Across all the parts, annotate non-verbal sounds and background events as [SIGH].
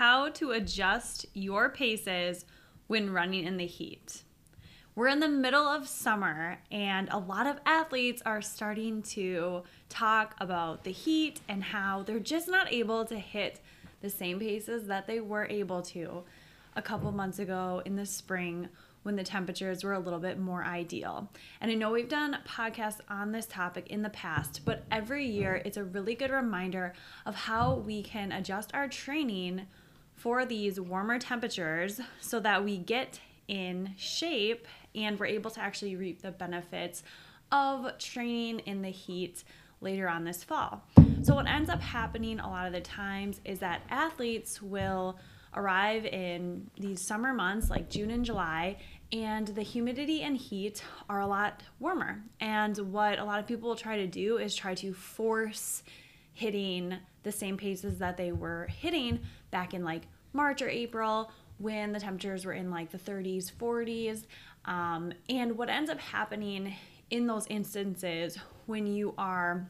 How to adjust your paces when running in the heat. We're in the middle of summer, and a lot of athletes are starting to talk about the heat and how they're just not able to hit the same paces that they were able to a couple months ago in the spring when the temperatures were a little bit more ideal. And I know we've done podcasts on this topic in the past, but every year it's a really good reminder of how we can adjust our training for these warmer temperatures so that we get in shape and we're able to actually reap the benefits of training in the heat later on this fall. So, what ends up happening a lot of the times is that athletes will arrive in these summer months like June and July, and the humidity and heat are a lot warmer. And what a lot of people will try to do is try to force hitting the same paces that they were hitting back in like March or April when the temperatures were in like the 30s, 40s. Um, and what ends up happening in those instances when you are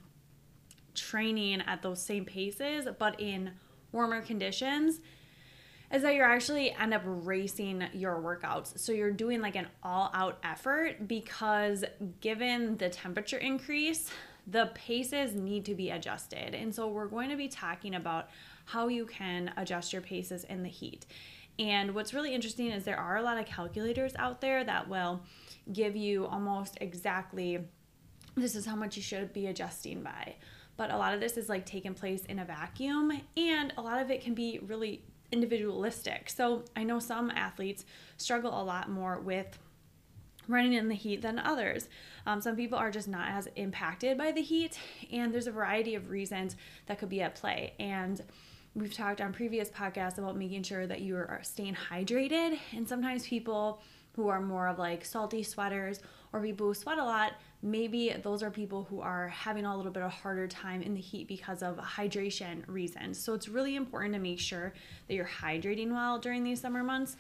training at those same paces but in warmer conditions is that you're actually end up racing your workouts. So you're doing like an all out effort because given the temperature increase, the paces need to be adjusted. And so we're going to be talking about how you can adjust your paces in the heat. And what's really interesting is there are a lot of calculators out there that will give you almost exactly this is how much you should be adjusting by. But a lot of this is like taking place in a vacuum, and a lot of it can be really individualistic. So I know some athletes struggle a lot more with running in the heat than others. Um, some people are just not as impacted by the heat, and there's a variety of reasons that could be at play. And we've talked on previous podcasts about making sure that you are staying hydrated, and sometimes people who are more of like salty sweaters or people who sweat a lot, maybe those are people who are having a little bit of harder time in the heat because of hydration reasons. So it's really important to make sure that you're hydrating well during these summer months.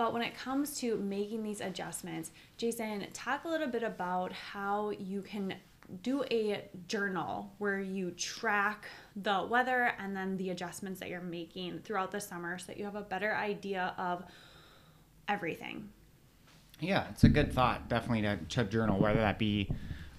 But when it comes to making these adjustments, Jason, talk a little bit about how you can do a journal where you track the weather and then the adjustments that you're making throughout the summer so that you have a better idea of everything. Yeah, it's a good thought. Definitely to, to journal, whether that be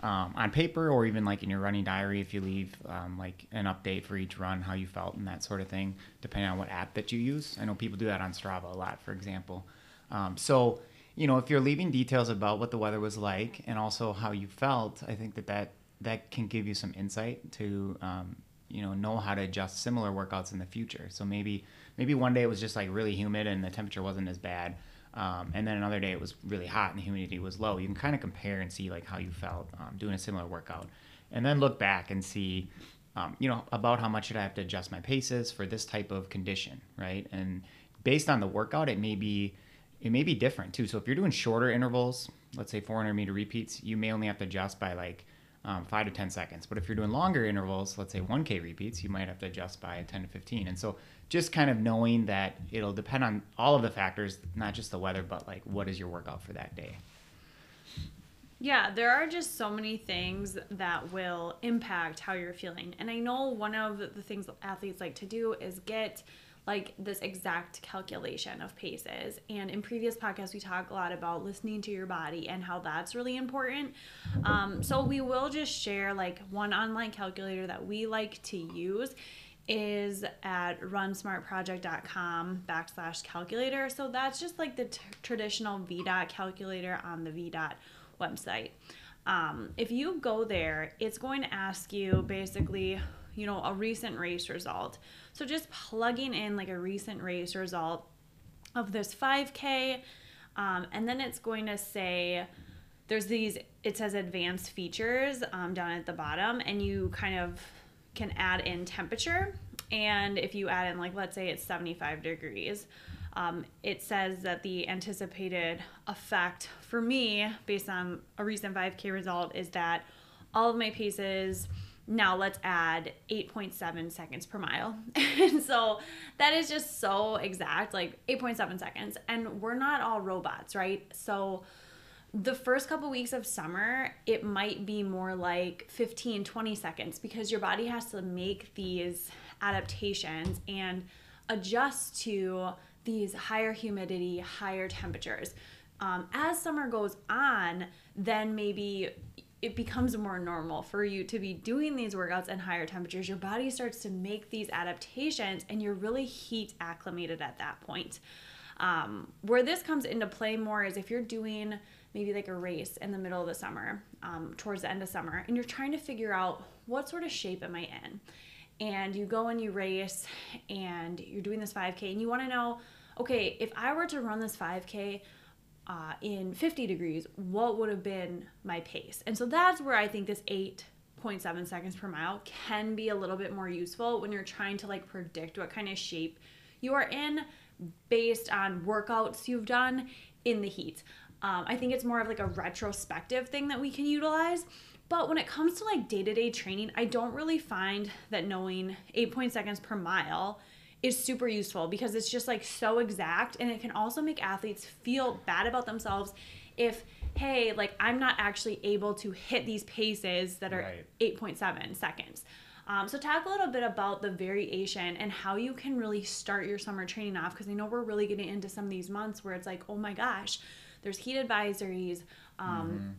um, on paper or even like in your running diary if you leave um, like an update for each run, how you felt and that sort of thing, depending on what app that you use. I know people do that on Strava a lot, for example. Um, so, you know, if you're leaving details about what the weather was like and also how you felt, I think that that, that can give you some insight to, um, you know, know how to adjust similar workouts in the future. So maybe, maybe one day it was just like really humid and the temperature wasn't as bad um, and then another day it was really hot and the humidity was low. You can kind of compare and see like how you felt um, doing a similar workout, and then look back and see, um, you know, about how much should I have to adjust my paces for this type of condition, right? And based on the workout, it may be it may be different too. So if you're doing shorter intervals, let's say 400 meter repeats, you may only have to adjust by like um, five to 10 seconds. But if you're doing longer intervals, let's say 1K repeats, you might have to adjust by 10 to 15. And so just kind of knowing that it'll depend on all of the factors, not just the weather, but like what is your workout for that day. Yeah, there are just so many things that will impact how you're feeling. And I know one of the things athletes like to do is get like this exact calculation of paces. And in previous podcasts, we talk a lot about listening to your body and how that's really important. Um, so we will just share like one online calculator that we like to use is at runsmartproject.com backslash calculator. So that's just like the t- traditional VDOT calculator on the VDOT website. Um, if you go there, it's going to ask you basically, you know, a recent race result. So just plugging in like a recent race result of this 5K, um, and then it's going to say, there's these, it says advanced features um, down at the bottom, and you kind of can add in temperature. And if you add in, like, let's say it's 75 degrees, um, it says that the anticipated effect for me, based on a recent 5K result, is that all of my paces now let's add 8.7 seconds per mile. [LAUGHS] and so that is just so exact, like 8.7 seconds. And we're not all robots, right? So the first couple weeks of summer, it might be more like 15, 20 seconds because your body has to make these adaptations and adjust to these higher humidity, higher temperatures. Um, as summer goes on, then maybe it becomes more normal for you to be doing these workouts in higher temperatures. Your body starts to make these adaptations, and you're really heat acclimated at that point. Um, where this comes into play more is if you're doing maybe like a race in the middle of the summer, um, towards the end of summer, and you're trying to figure out what sort of shape am I in. And you go and you race and you're doing this 5K and you want to know, okay, if I were to run this 5K uh, in 50 degrees, what would have been my pace? And so that's where I think this 8.7 seconds per mile can be a little bit more useful when you're trying to like predict what kind of shape you are in based on workouts you've done in the heat. Um, I think it's more of like a retrospective thing that we can utilize. But when it comes to like day to day training, I don't really find that knowing 8 seconds per mile is super useful because it's just like so exact and it can also make athletes feel bad about themselves if hey like i'm not actually able to hit these paces that are right. 8.7 seconds um, so talk a little bit about the variation and how you can really start your summer training off because i know we're really getting into some of these months where it's like oh my gosh there's heat advisories. Um, mm-hmm.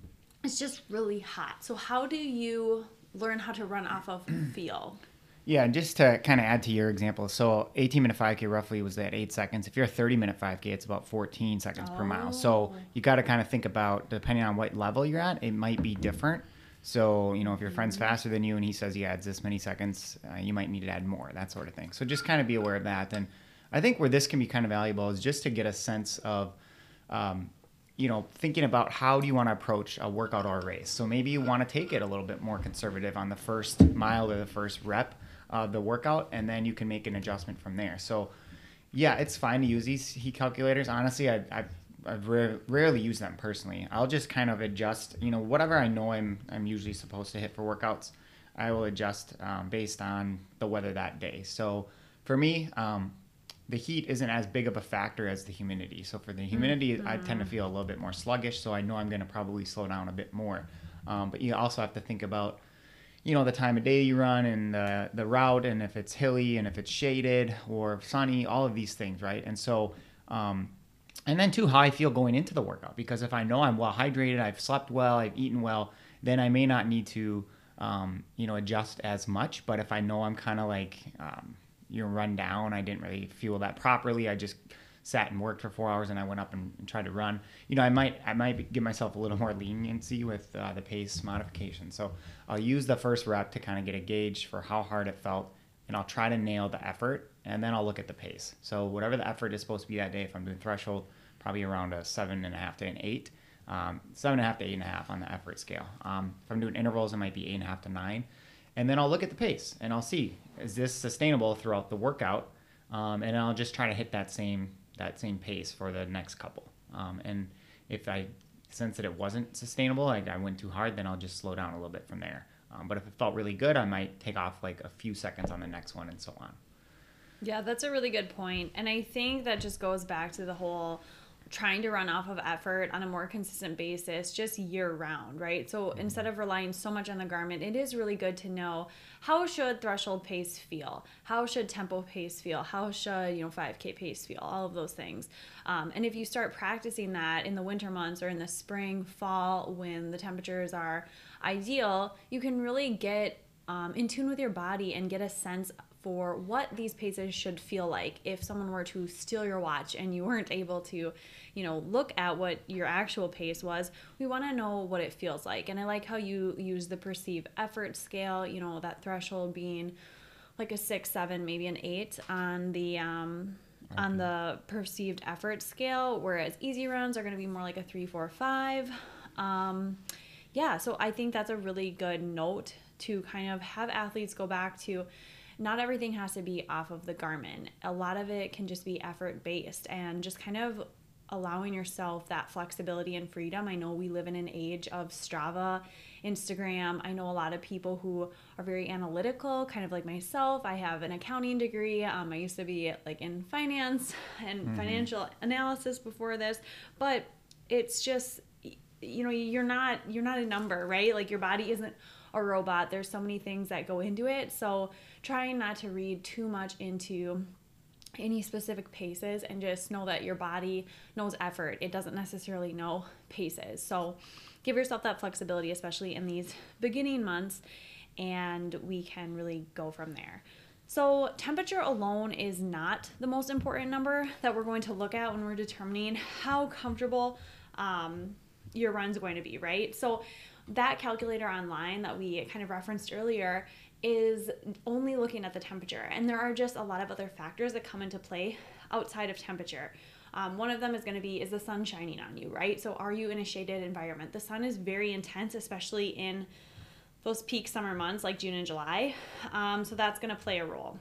It's just really hot. So how do you learn how to run off of [CLEARS THROAT] feel? Yeah, and just to kind of add to your example, so 18 minute 5K roughly was at eight seconds. If you're a 30 minute 5K, it's about 14 seconds oh. per mile. So oh. you got to kind of think about, depending on what level you're at, it might be different. So, you know, if your friend's mm-hmm. faster than you and he says he adds this many seconds, uh, you might need to add more, that sort of thing. So just kind of be aware of that. And I think where this can be kind of valuable is just to get a sense of, um, you know, thinking about how do you want to approach a workout or a race. So maybe you want to take it a little bit more conservative on the first mile or the first rep of the workout, and then you can make an adjustment from there. So, yeah, it's fine to use these heat calculators. Honestly, I, I've, I've rarely used them personally. I'll just kind of adjust, you know, whatever I know I'm, I'm usually supposed to hit for workouts, I will adjust um, based on the weather that day. So, for me, um, the heat isn't as big of a factor as the humidity. So for the humidity, mm-hmm. I tend to feel a little bit more sluggish. So I know I'm going to probably slow down a bit more. Um, but you also have to think about, you know, the time of day you run and the the route, and if it's hilly and if it's shaded or sunny, all of these things, right? And so, um, and then too, how I feel going into the workout. Because if I know I'm well hydrated, I've slept well, I've eaten well, then I may not need to, um, you know, adjust as much. But if I know I'm kind of like um, you know run down. I didn't really fuel that properly. I just sat and worked for four hours and I went up and, and tried to run. You know, I might I might give myself a little more leniency with uh, the pace modification. So I'll use the first rep to kind of get a gauge for how hard it felt, and I'll try to nail the effort, and then I'll look at the pace. So whatever the effort is supposed to be that day, if I'm doing threshold, probably around a seven and a half to an eight. Um, seven and a half to eight and a half on the effort scale. Um, if I'm doing intervals, it might be eight and a half to nine and then I'll look at the pace and I'll see is this sustainable throughout the workout, um, and I'll just try to hit that same that same pace for the next couple. Um, and if I sense that it wasn't sustainable, like I went too hard, then I'll just slow down a little bit from there. Um, but if it felt really good, I might take off like a few seconds on the next one and so on. Yeah, that's a really good point. And I think that just goes back to the whole trying to run off of effort on a more consistent basis just year round right? So mm-hmm. instead of relying so much on the Garmin it is really good to know how should threshold pace feel? How should tempo pace feel? How should you know 5k pace feel? All of those things. Um, and if you start practicing that in the winter months or in the spring fall when the temperatures are ideal you can really get um, in tune with your body and get a sense for what these paces should feel like if someone were to steal your watch and you weren't able to, you know, look at what your actual pace was. We want to know what it feels like. And I like how you use the perceived effort scale, you know, that threshold being like a six, seven, maybe an eight on the um, okay. on the perceived effort scale, whereas easy runs are going to be more like a three, four, five. Um, yeah, so I think that's a really good note to kind of have athletes go back to. Not everything has to be off of the Garmin. A lot of it can just be effort based and just kind of allowing yourself that flexibility and freedom. I know we live in an age of Strava, Instagram. I know a lot of people who are very analytical, kind of like myself. I have an accounting degree. Um, I used to be like in finance [LAUGHS] and mm-hmm. financial analysis before this, but it's just you know you're not you're not a number right like your body isn't a robot there's so many things that go into it so trying not to read too much into any specific paces and just know that your body knows effort. It doesn't necessarily know paces. So give yourself that flexibility, especially in these beginning months, and we can really go from there. So, temperature alone is not the most important number that we're going to look at when we're determining how comfortable um, your run's going to be, right? So, that calculator online that we kind of referenced earlier is only looking at the temperature. And there are just a lot of other factors that come into play outside of temperature. Um, one of them is going to be is the sun shining on you, right? So, are you in a shaded environment? The sun is very intense, especially in those peak summer months like June and July. Um, so, that's going to play a role.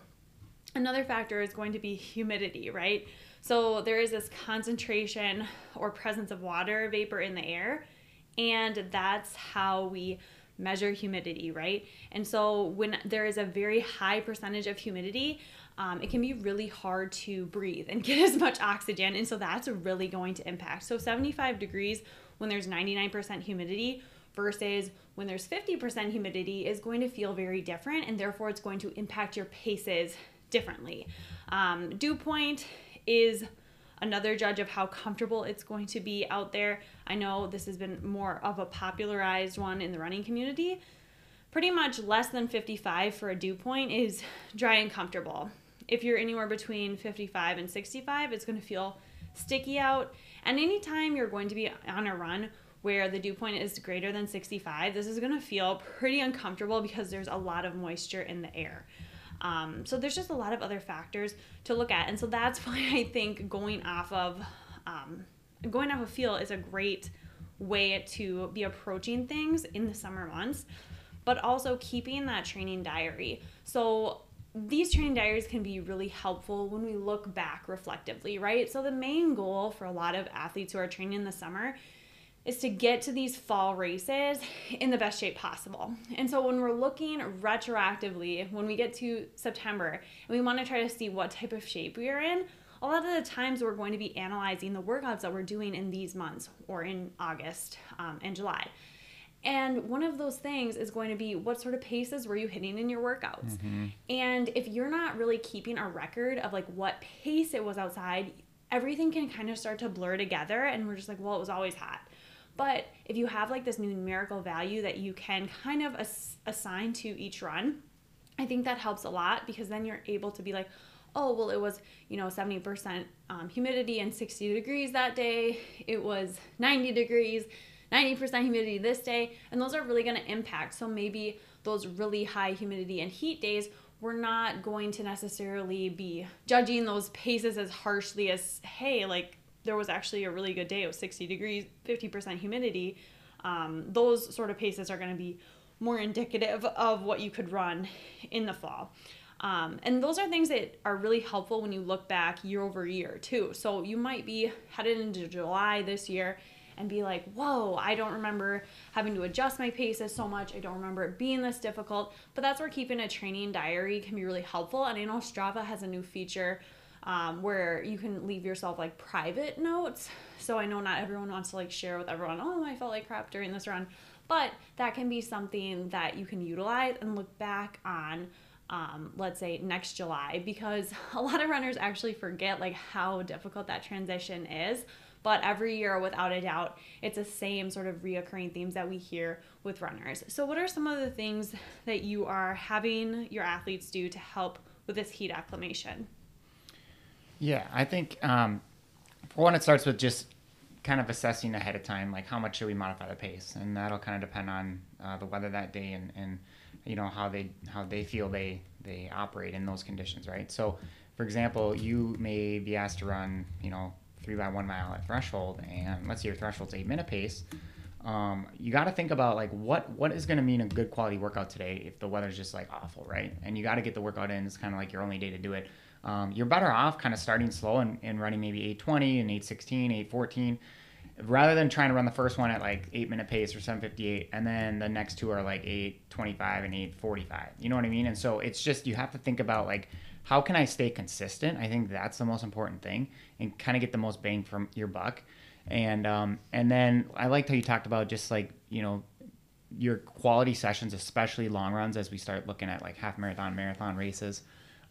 Another factor is going to be humidity, right? So, there is this concentration or presence of water vapor in the air, and that's how we measure humidity, right? And so when there is a very high percentage of humidity, um, it can be really hard to breathe and [LAUGHS] get as much oxygen. And so that's really going to impact. So 75 degrees when there's 99% humidity versus when there's 50% humidity is going to feel very different. And therefore, it's going to impact your paces differently. Um, dew point is another judge of how comfortable it's going to be out there. I know this has been more of a popularized one in the running community. Pretty much less than 55 for a dew point is dry and comfortable. If you're anywhere between 55 and 65, it's going to feel sticky out. And anytime you're going to be on a run where the dew point is greater than 65, this is going to feel pretty uncomfortable because there's a lot of moisture in the air. Um, so there's just a lot of other factors to look at. And so that's [LAUGHS] why I think going off of um, going off of feel is a great way to be approaching things in the summer months, but also keeping that training diary. So these training diaries can be really helpful when we look back reflectively, right? So the main goal for a lot of athletes who are training in the summer is to get to these fall races in the best shape possible. And so when we're looking retroactively, when we get to September and we want to try to see what type of shape we are in, a lot of the times we're going to be analyzing the workouts that we're doing in these months or in August um, and July. And one of those things is going to be what sort of paces were you hitting in your workouts? Mm-hmm. And if you're not really keeping a record of like what pace it was outside, everything can kind of start to blur together and we're just like, well, it was always hot but if you have like this numerical value that you can kind of ass- assign to each run, I think that helps a lot because then you're able to be like, oh, well, it was, you know, 70% um, humidity and 60 degrees that day. It was 90 degrees, 90% humidity this day. And those are really going to impact. So maybe those really high humidity and heat days, we're not going to necessarily be judging those paces as harshly as, hey, like there was actually a really good day. It was 60 degrees, 50% humidity. Um, those sort of paces are going to be more indicative of what you could run in the fall. Um, and those are things that are really helpful when you look back year over year, too. So you might be headed into July this year and be like, whoa, I don't remember having to adjust my paces so much. I don't remember it being this difficult. But that's where keeping a training diary can be really helpful. And I know Strava has a new feature um, where you can leave yourself like private notes. So I know not everyone wants to like share with everyone, oh, I felt like crap during this run, but that can be something that you can utilize and look back on. Um, let's say next July, because [LAUGHS] a lot of runners actually forget like how difficult that transition is. But every year, without a doubt, it's the same sort of reoccurring themes that we hear with runners. So, what are some of the things that you are having your athletes do to help with this heat acclimation? Yeah, I think um, for one, it starts with just kind of assessing ahead of time, like how much should we modify the pace, and that'll kind of depend on uh, the weather that day and, and you know how they how they feel they they operate in those conditions, right? So, for example, you may be asked to run, you know, three by one mile at threshold, and let's say your threshold's eight minute pace. Um, you got to think about like what what is going to mean a good quality workout today if the weather's just like awful, right? And you got to get the workout in. It's kind of like your only day to do it. Um, you're better off kind of starting slow and, and running maybe 820 and 816, 814 rather than trying to run the first one at like eight minute pace or 758 and then the next two are like 825 and 845 you know what i mean? And so it's just you have to think about like how can i stay consistent? I think that's the most important thing and kind of get the most bang from your buck. And um, and then i liked how you talked about just like you know your quality sessions especially long runs as we start looking at like half marathon marathon races.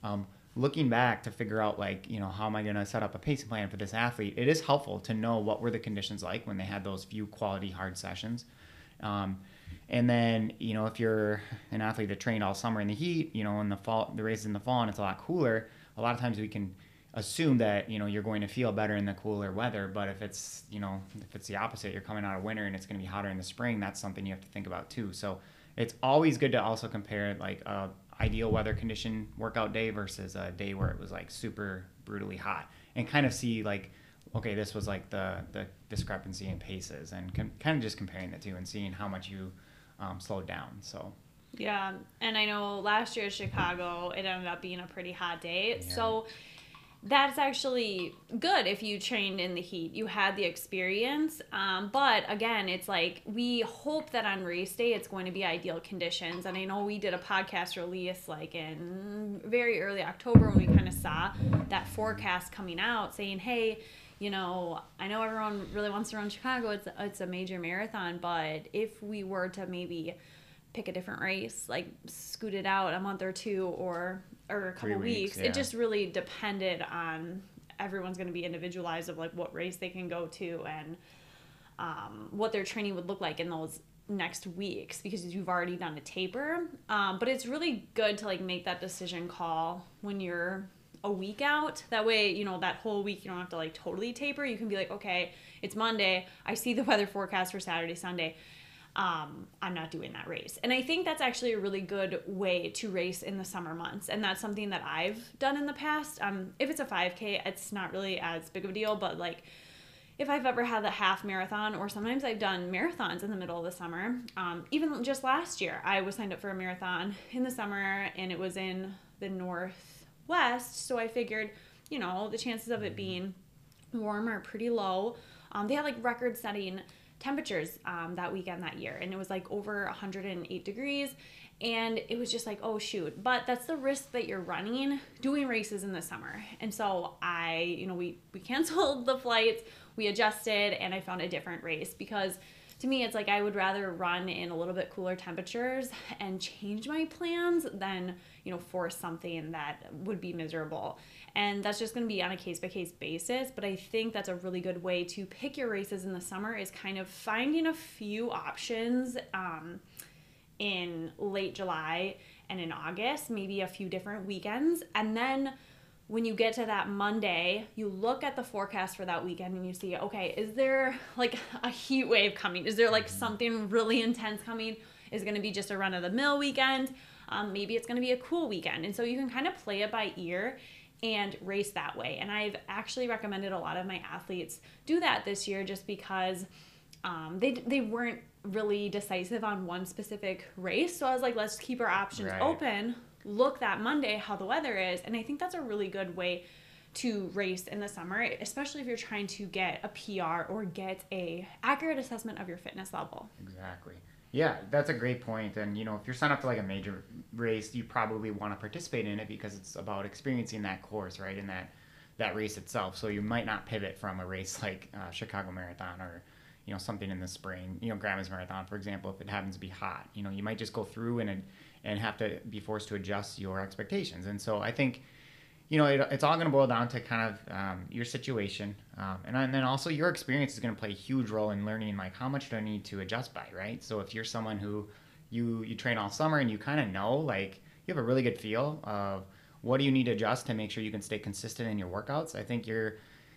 Um, looking back to figure out like you know how am i going to set up a pacing plan for this athlete it is helpful to know what were the conditions like when they had those few quality hard sessions. Um, and then you know if you're an athlete that trained all summer in the heat you know in the fall the races in the fall and it's a lot cooler a lot of times we can assume that you know you're going to feel better in the cooler weather. But if it's you know if it's the opposite you're coming out of winter and it's going to be hotter in the spring that's something you have to think about too. So it's always good to also compare like a ideal weather condition workout day versus a day where it was like super brutally hot and kind of see like okay this was like the the discrepancy in paces and com- kind of just comparing the two and seeing how much you um, slowed down so yeah and i know last year chicago it ended up being a pretty hot day yeah. so that's actually good if you trained in the heat. You had the experience. Um, but again, it's like we hope that on race day it's going to be ideal conditions. And I know we did a podcast release like in very early October when we kind of saw that forecast coming out saying, hey, you know, I know everyone really wants to run Chicago. It's it's a major marathon, but if we were to maybe pick a different race, like scoot it out a month or two or or a couple weeks. weeks. Yeah. It just really depended on everyone's going to be individualized of like what race they can go to and um, what their training would look like in those next weeks because you've already done a taper. Um, but it's really good to like make that decision call when you're a week out. That way, you know, that whole week you don't have to like totally taper. You can be like, okay, it's Monday. I see the weather forecast for Saturday, Sunday um, I'm not doing that race. And I think that's actually a really good way to race in the summer months. And that's something that I've done in the past. Um, if it's a 5K, it's not really as big of a deal, but like if I've ever had a half marathon, or sometimes I've done marathons in the middle of the summer. Um, even just last year, I was signed up for a marathon in the summer and it was in the northwest. So I figured, you know, the chances of it being warm are pretty low. Um, they had like record setting temperatures um, that weekend that year. And it was like over 108 degrees. And it was just like oh shoot. But that's the risk that you're running doing races in the summer. And so i you know we we canceled [LAUGHS] the flights. We adjusted and i found a different race because to me it's like i would rather run in a little bit cooler temperatures and change my plans than you know force something that would be miserable. And that's just going to be on a case by case basis but i think that's a really good way to pick your races in the summer is kind of finding a few options um, in late july and in august maybe a few different weekends and then when you get to that Monday, you look at the forecast for that weekend and you see, okay, is there like a heat wave coming? Is there like mm-hmm. something really intense coming? Is going to be just a run of the mill weekend? Um, maybe it's going to be a cool weekend. And so you can kind of play it by ear and race that way. And I've actually recommended a lot of my athletes do that this year just because um, they, they weren't really decisive on one specific race. So I was like, let's keep our options right. open, look that Monday how the weather is. And I think that's a really good way to race in the summer, especially if you're trying to get a PR or get a accurate assessment of your fitness level. Exactly. Yeah, that's a great point. And you know, if you're signed up for like a major race, you probably want to participate in it because it's about experiencing that course, right? In that that race itself. So you might not pivot from a race like uh, Chicago Marathon or you know something in the spring, you know, Grandma's Marathon, for example, if it happens to be hot. You know, you might just go through and and have to be forced to adjust your expectations. And so I think you know, it, it's all going to boil down to kind of um, your situation, um, and, and then also your experience is going to play a huge role in learning like how much do I need to adjust by, right? So if you're someone who you you train all summer and you kind of know like you have a really good feel of what do you need to adjust to make sure you can stay consistent in your workouts. I think you're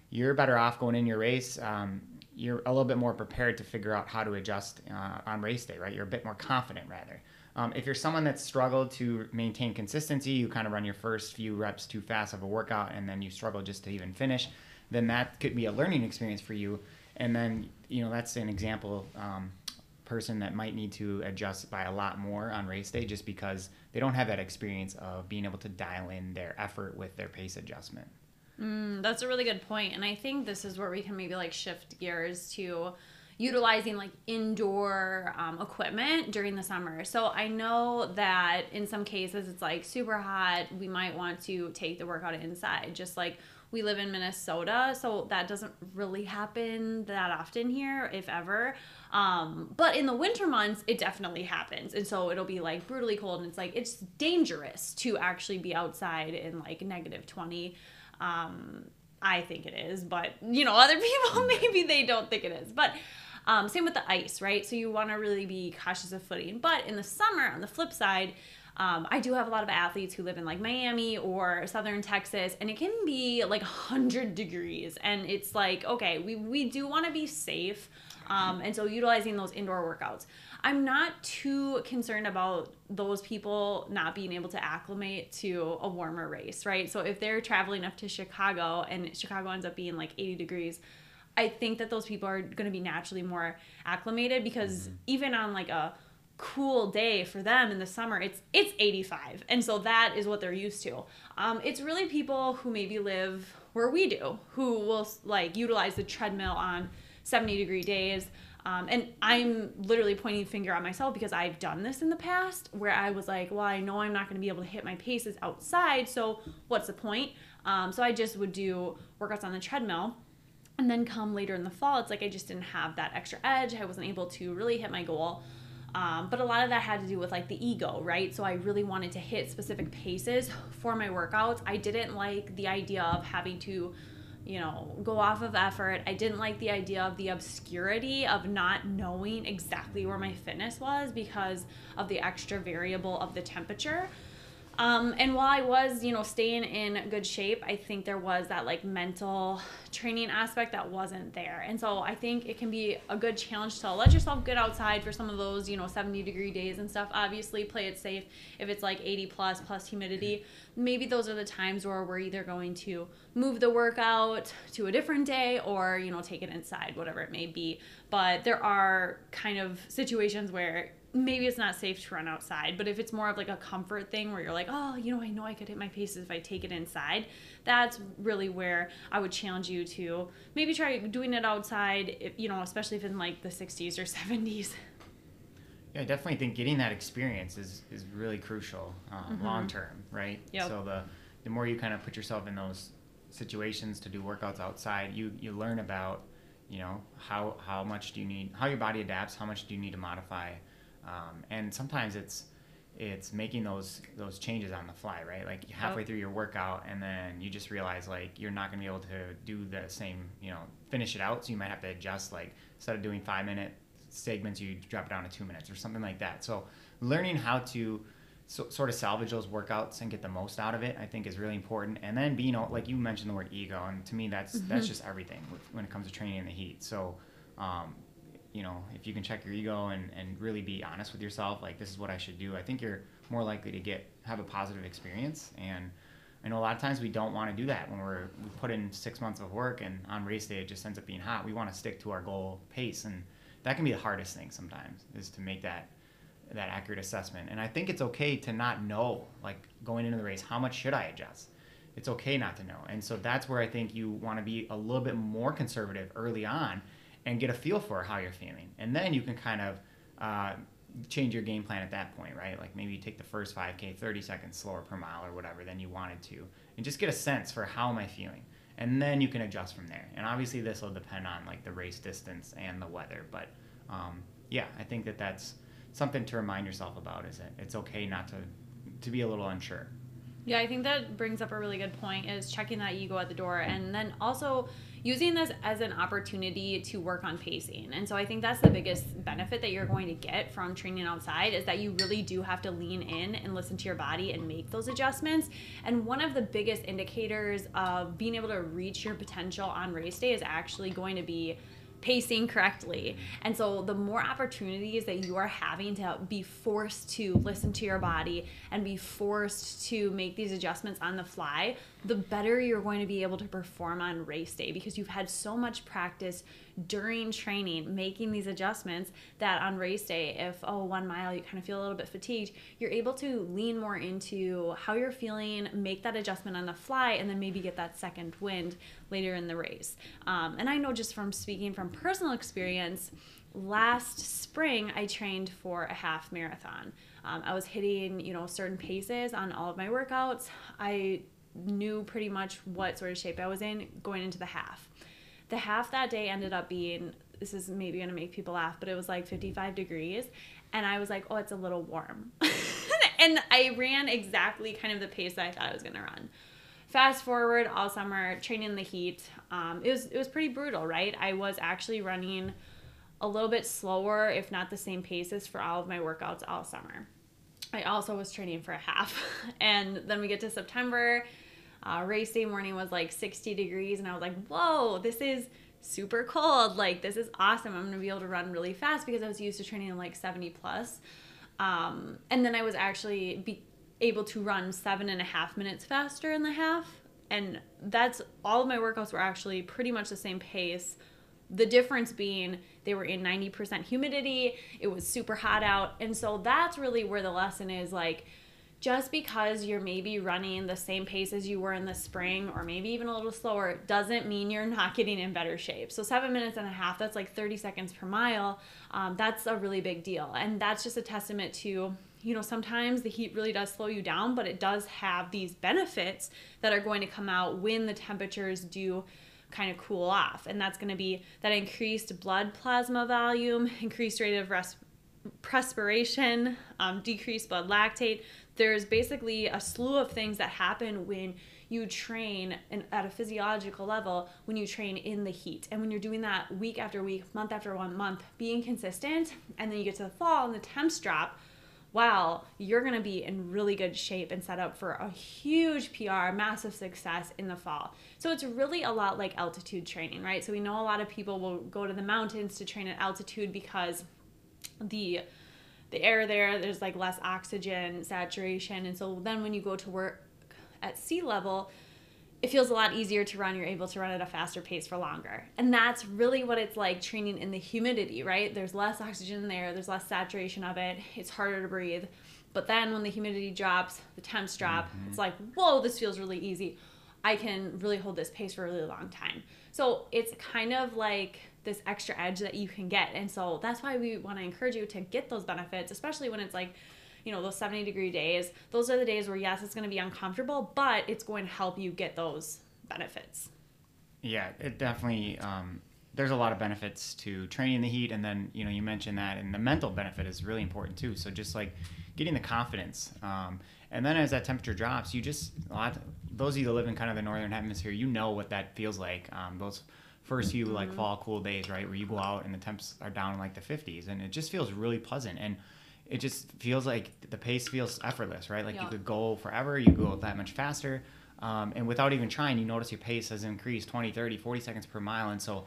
you're better off going in your race. Um, you're a little bit more prepared to figure out how to adjust uh, on race day, right? You're a bit more confident rather. Um, if you're someone that's struggled to maintain consistency, you kind of run your first few reps too fast of a workout and then you struggle just to even finish, then that could be a learning experience for you. And then, you know, that's an example um, person that might need to adjust by a lot more on race day just because they don't have that experience of being able to dial in their effort with their pace adjustment. Mm, that's a really good point. And I think this is where we can maybe like shift gears to utilizing like indoor um, equipment during the summer. So I know that in some cases it's like super hot. We might want to take the workout inside, just like we live in Minnesota, so that doesn't really happen that often here, if ever. Um, but in the winter months, it definitely happens. And so it'll be like brutally cold, and it's like it's dangerous to actually be outside in like negative 20. Um, I think it is, but you know, other [LAUGHS] people maybe they don't think it is. But um, same with the ice, right? So you want to really be cautious of footing. But in the summer, on the flip side, um, I do have a lot of athletes who live in like Miami or southern Texas, and it can be like 100 degrees. And it's like, okay, we, we do want to be safe. Um, and so utilizing those indoor workouts. I'm not too concerned about those people not being able to acclimate to a warmer race, right? So if they're traveling up to Chicago and Chicago ends up being like 80 degrees, I think that those people are going to be naturally more acclimated because mm-hmm. even on like a cool day for them in the summer it's it's 85 and so that is what they're used to um, it's really people who maybe live where we do who will like utilize the treadmill on 70 degree days. Um, and i'm literally pointing finger at myself because i've done this in the past where i was like well i know i'm not going to be able to hit my paces outside so what's the point? Um, so i just would do workouts on the treadmill. And then come later in the fall it's like i just didn't have that extra edge. I wasn't able to really hit my goal. Um, but a lot of that had to do with like the ego, right? So I really wanted to hit specific paces for my workouts. I didn't like the idea of having to, you know, go off of effort. I didn't like the idea of the obscurity of not knowing exactly where my fitness was because of the extra variable of the temperature. Um, and while I was, you know, staying in good shape, I think there was that like mental training aspect that wasn't there. And so I think it can be a good challenge to let yourself get outside for some of those, you know, 70 degree days and stuff. Obviously, play it safe. If it's like 80 plus plus humidity, maybe those are the times where we're either going to move the workout to a different day or, you know, take it inside, whatever it may be. But there are kind of situations where maybe it's not safe to run outside, but if it's more of like a comfort thing where you're like, oh, you know, I know I could hit my paces if I take it inside, that's really where I would challenge you to maybe try doing it outside, if, you know, especially if in like the 60s or [LAUGHS] 70s. Yeah, I definitely think getting that experience is, is really crucial um, mm-hmm. long term, right? Yep. So the the more you kind of put yourself in those situations to do workouts outside, you you learn about you know how how much do you need, how your body adapts, how much do you need to modify um, and sometimes it's it's making those those changes on the fly, right? Like halfway through your workout, and then you just realize like you're not gonna be able to do the same, you know, finish it out. So you might have to adjust. Like instead of doing five minute segments, you drop it down to two minutes or something like that. So learning how to so, sort of salvage those workouts and get the most out of it, I think is really important. And then being like you mentioned the word ego, and to me that's mm-hmm. that's just everything when it comes to training in the heat. So um, you know, if you can check your ego and, and really be honest with yourself, like this is what I should do, I think you're more likely to get have a positive experience. And I know a lot of times we don't want to do that when we're we put in six months of work and on race day it just ends up being hot. We want to stick to our goal pace, and that can be the hardest thing sometimes is to make that that accurate assessment. And I think it's okay to not know, like going into the race, how much should I adjust? It's okay not to know. And so that's where I think you want to be a little bit more conservative early on and get a feel for how you're feeling. And then you can kind of uh, change your game plan at that point, right? Like maybe you take the first 5K 30 seconds slower per mile or whatever than you wanted to, and just get a sense for how am I feeling. And then you can adjust from there. And obviously, this will depend on like the race distance and the weather. But um, yeah, I think that that's something to remind yourself about. Is that it's okay not to to be a little unsure. Yeah, I think that brings up a really good point is checking that ego at the door and then also using this as an opportunity to work on pacing. And so I think that's the biggest benefit that you're going to get from training outside is that you really do have to lean in and listen to your body and make those adjustments. And one of the biggest indicators of being able to reach your potential on race day is actually going to be pacing correctly. And so the more opportunities that you are having to be forced to listen to your body and be forced to make these adjustments on the fly, the better you're going to be able to perform on race day because you've had so much practice during training making these adjustments that on race day if oh one mile you kind of feel a little bit fatigued you're able to lean more into how you're feeling make that adjustment on the fly and then maybe get that second wind later in the race. Um, and i know just from speaking from personal experience last spring i trained for a half marathon. Um, i was hitting you know certain paces on all of my workouts. I knew pretty much what sort of shape i was in going into the half the half that day ended up being this is maybe to make people laugh, but it was like 55 degrees. And I was like, oh, it's a little warm. [LAUGHS] and I ran exactly kind of the pace that I thought I was to run. Fast forward all summer, training in the heat. Um, it was it was pretty brutal, right? I was actually running a little bit slower, if not the same paces, for all of my workouts all summer. I also was training for a half, [LAUGHS] and then we get to September, uh, race day morning was like 60 degrees, and I was like, whoa, this is super cold. Like, this is awesome. I'm gonna be able to run really fast because I was used to training in like 70 plus. Um, and then I was actually be able to run seven and a half minutes faster in the half. And that's all of my workouts were actually pretty much the same pace. The difference being they were in 90% humidity, it was super hot out. And so that's really where the lesson is like, just because you're maybe running the same pace as you were in the spring or maybe even a little slower doesn't mean you're not getting in better shape. So, seven minutes and a half, that's like 30 seconds per mile. Um, that's a really big deal. And that's just a testament to, you know, sometimes the heat really does slow you down, but it does have these benefits that are going to come out when the temperatures do kind of cool off. And that's going to be that increased blood plasma volume, increased rate of res- perspiration, um, decreased blood lactate there's basically a slew of things that happen when you train in, at a physiological level when you train in the heat. And when you're doing that week after week month after one month being consistent and then you get to the fall and the temps drop wow you're going to be in really good shape and set up for a huge pr massive success in the fall. So it's really a lot like altitude training right? So we know a lot of people will go to the mountains to train at altitude because the the air there, there's like less oxygen saturation. And so then when you go to work at sea level, it feels a lot easier to run. You're able to run at a faster pace for longer. And that's really what it's like training in the humidity, right? There's less oxygen there, there's less saturation of it, it's harder to breathe. But then when the humidity drops, the temps drop, mm-hmm. it's like, whoa, this feels really easy. I can really hold this pace for a really long time. So it's kind of like this extra edge that you can get. And so that's why we want to encourage you to get those benefits, especially when it's like, you know, those 70 degree days. Those are the days where, yes, it's going to be uncomfortable, but it's going to help you get those benefits. Yeah, it definitely, um, there's a lot of benefits to training in the heat. And then, you know, you mentioned that, and the mental benefit is really important too. So just like getting the confidence. Um, and then as that temperature drops, you just, a lot, those of you that live in kind of the northern hemisphere, you know what that feels like. Um, those first few like mm-hmm. fall cool days, right, where you go out and the temps are down in like the 50s, and it just feels really pleasant and it just feels like the pace feels effortless, right? Like you could go forever, you go that much faster. Um, and without even trying, you notice your pace has increased 20, 30, 40 seconds per mile. And so,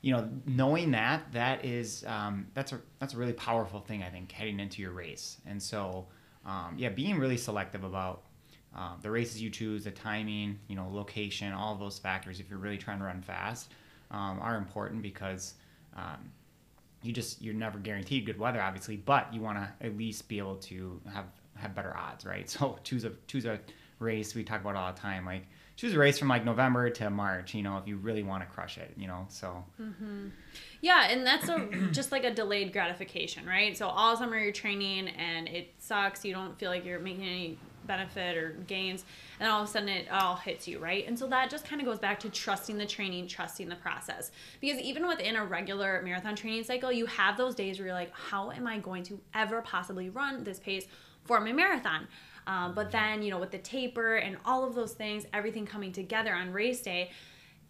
you know, knowing that, that is, um, that's a, that's a really powerful thing, I think, heading into your race. And so, um, yeah, being really selective about uh, the races you choose, the timing, you know, location, all those factors, if you're really trying to run fast, um, are important because um, you just you're never guaranteed good weather, obviously, but you want to at least be able to have have better odds, right? [LAUGHS] So choose a choose a race we talk about all the time, like choose a race from like November to March, you know, if you really want to crush it, you know. So mm-hmm. yeah, and that's a [CLEARS THROAT] just like a delayed gratification, right? So all summer you're training and it sucks. You don't feel like you're making any benefit or gains and all of a sudden it all hits you right and so that just kind of goes back to trusting the training trusting the process because even within a regular marathon training cycle you have those days where you're like how am i going to ever possibly run this pace for my marathon um, but then you know with the taper and all of those things everything coming together on race day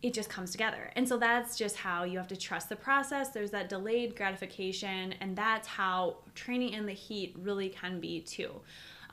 it just comes together. And so that's just how you have to trust the process. There's that delayed gratification, and that's how training in the heat really can be too.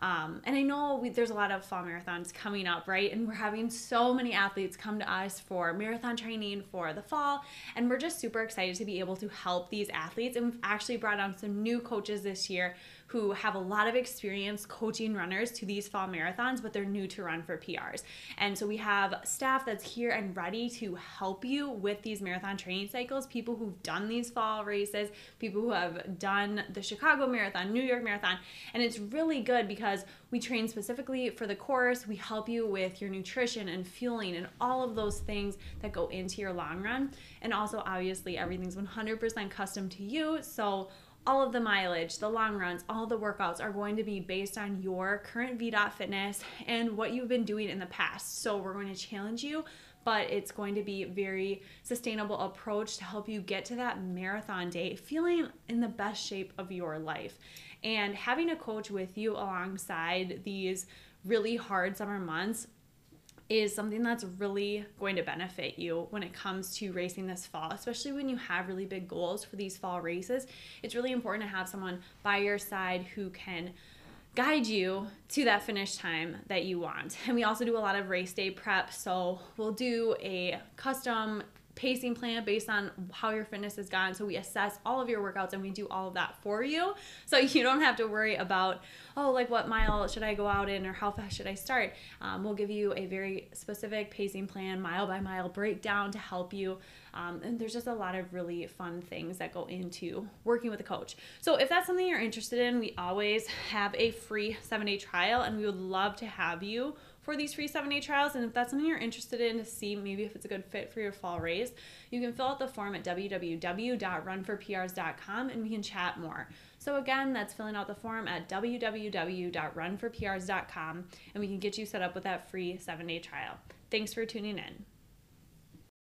Um, and I know we, there's a lot of fall marathons coming up, right? And we're having so many athletes come to us for marathon training for the fall. And we're just super excited to be able to help these athletes. And we've actually brought on some new coaches this year who have a lot of experience coaching runners to these fall marathons, but they're new to run for PRs. And so we have staff that's here and ready to help you with these marathon training cycles, people who've done these fall races, people who have done the Chicago Marathon, New York Marathon. And it's really good because we train specifically for the course. We help you with your nutrition and fueling and all of those things that go into your long run. And also, obviously, everything's 100% custom to you. So all of the mileage, the long runs, all the workouts are going to be based on your current VDOT fitness and what you've been doing in the past. So we're going to challenge you, but it's going to be a very sustainable approach to help you get to that marathon day feeling in the best shape of your life. And having a coach with you alongside these really hard summer months is something that's really going to benefit you when it comes to racing this fall, especially when you have really big goals for these fall races. It's really important to have someone by your side who can guide you to that finish time that you want. And we also do a lot of race day prep. So we'll do a custom pacing plan based on how your fitness has gone. So we assess all of your workouts and we do all of that for you. So [LAUGHS] you don't have to worry about, oh, like what mile should I go out in or how fast should I start. Um, we'll give you a very specific pacing plan, mile by mile breakdown to help you. Um, and there's just a lot of really fun things that go into working with a coach. So if that's something you're interested in, we always [LAUGHS] have a free seven day trial and we would love to have you for these free seven day trials. And if that's something you're interested in to see maybe if it's a good fit for your fall race, you can fill out the form at www.runforprs.com and we can chat more. So again, that's filling out the form at www.runforprs.com and we can get you set up with that free seven day trial. Thanks for tuning in.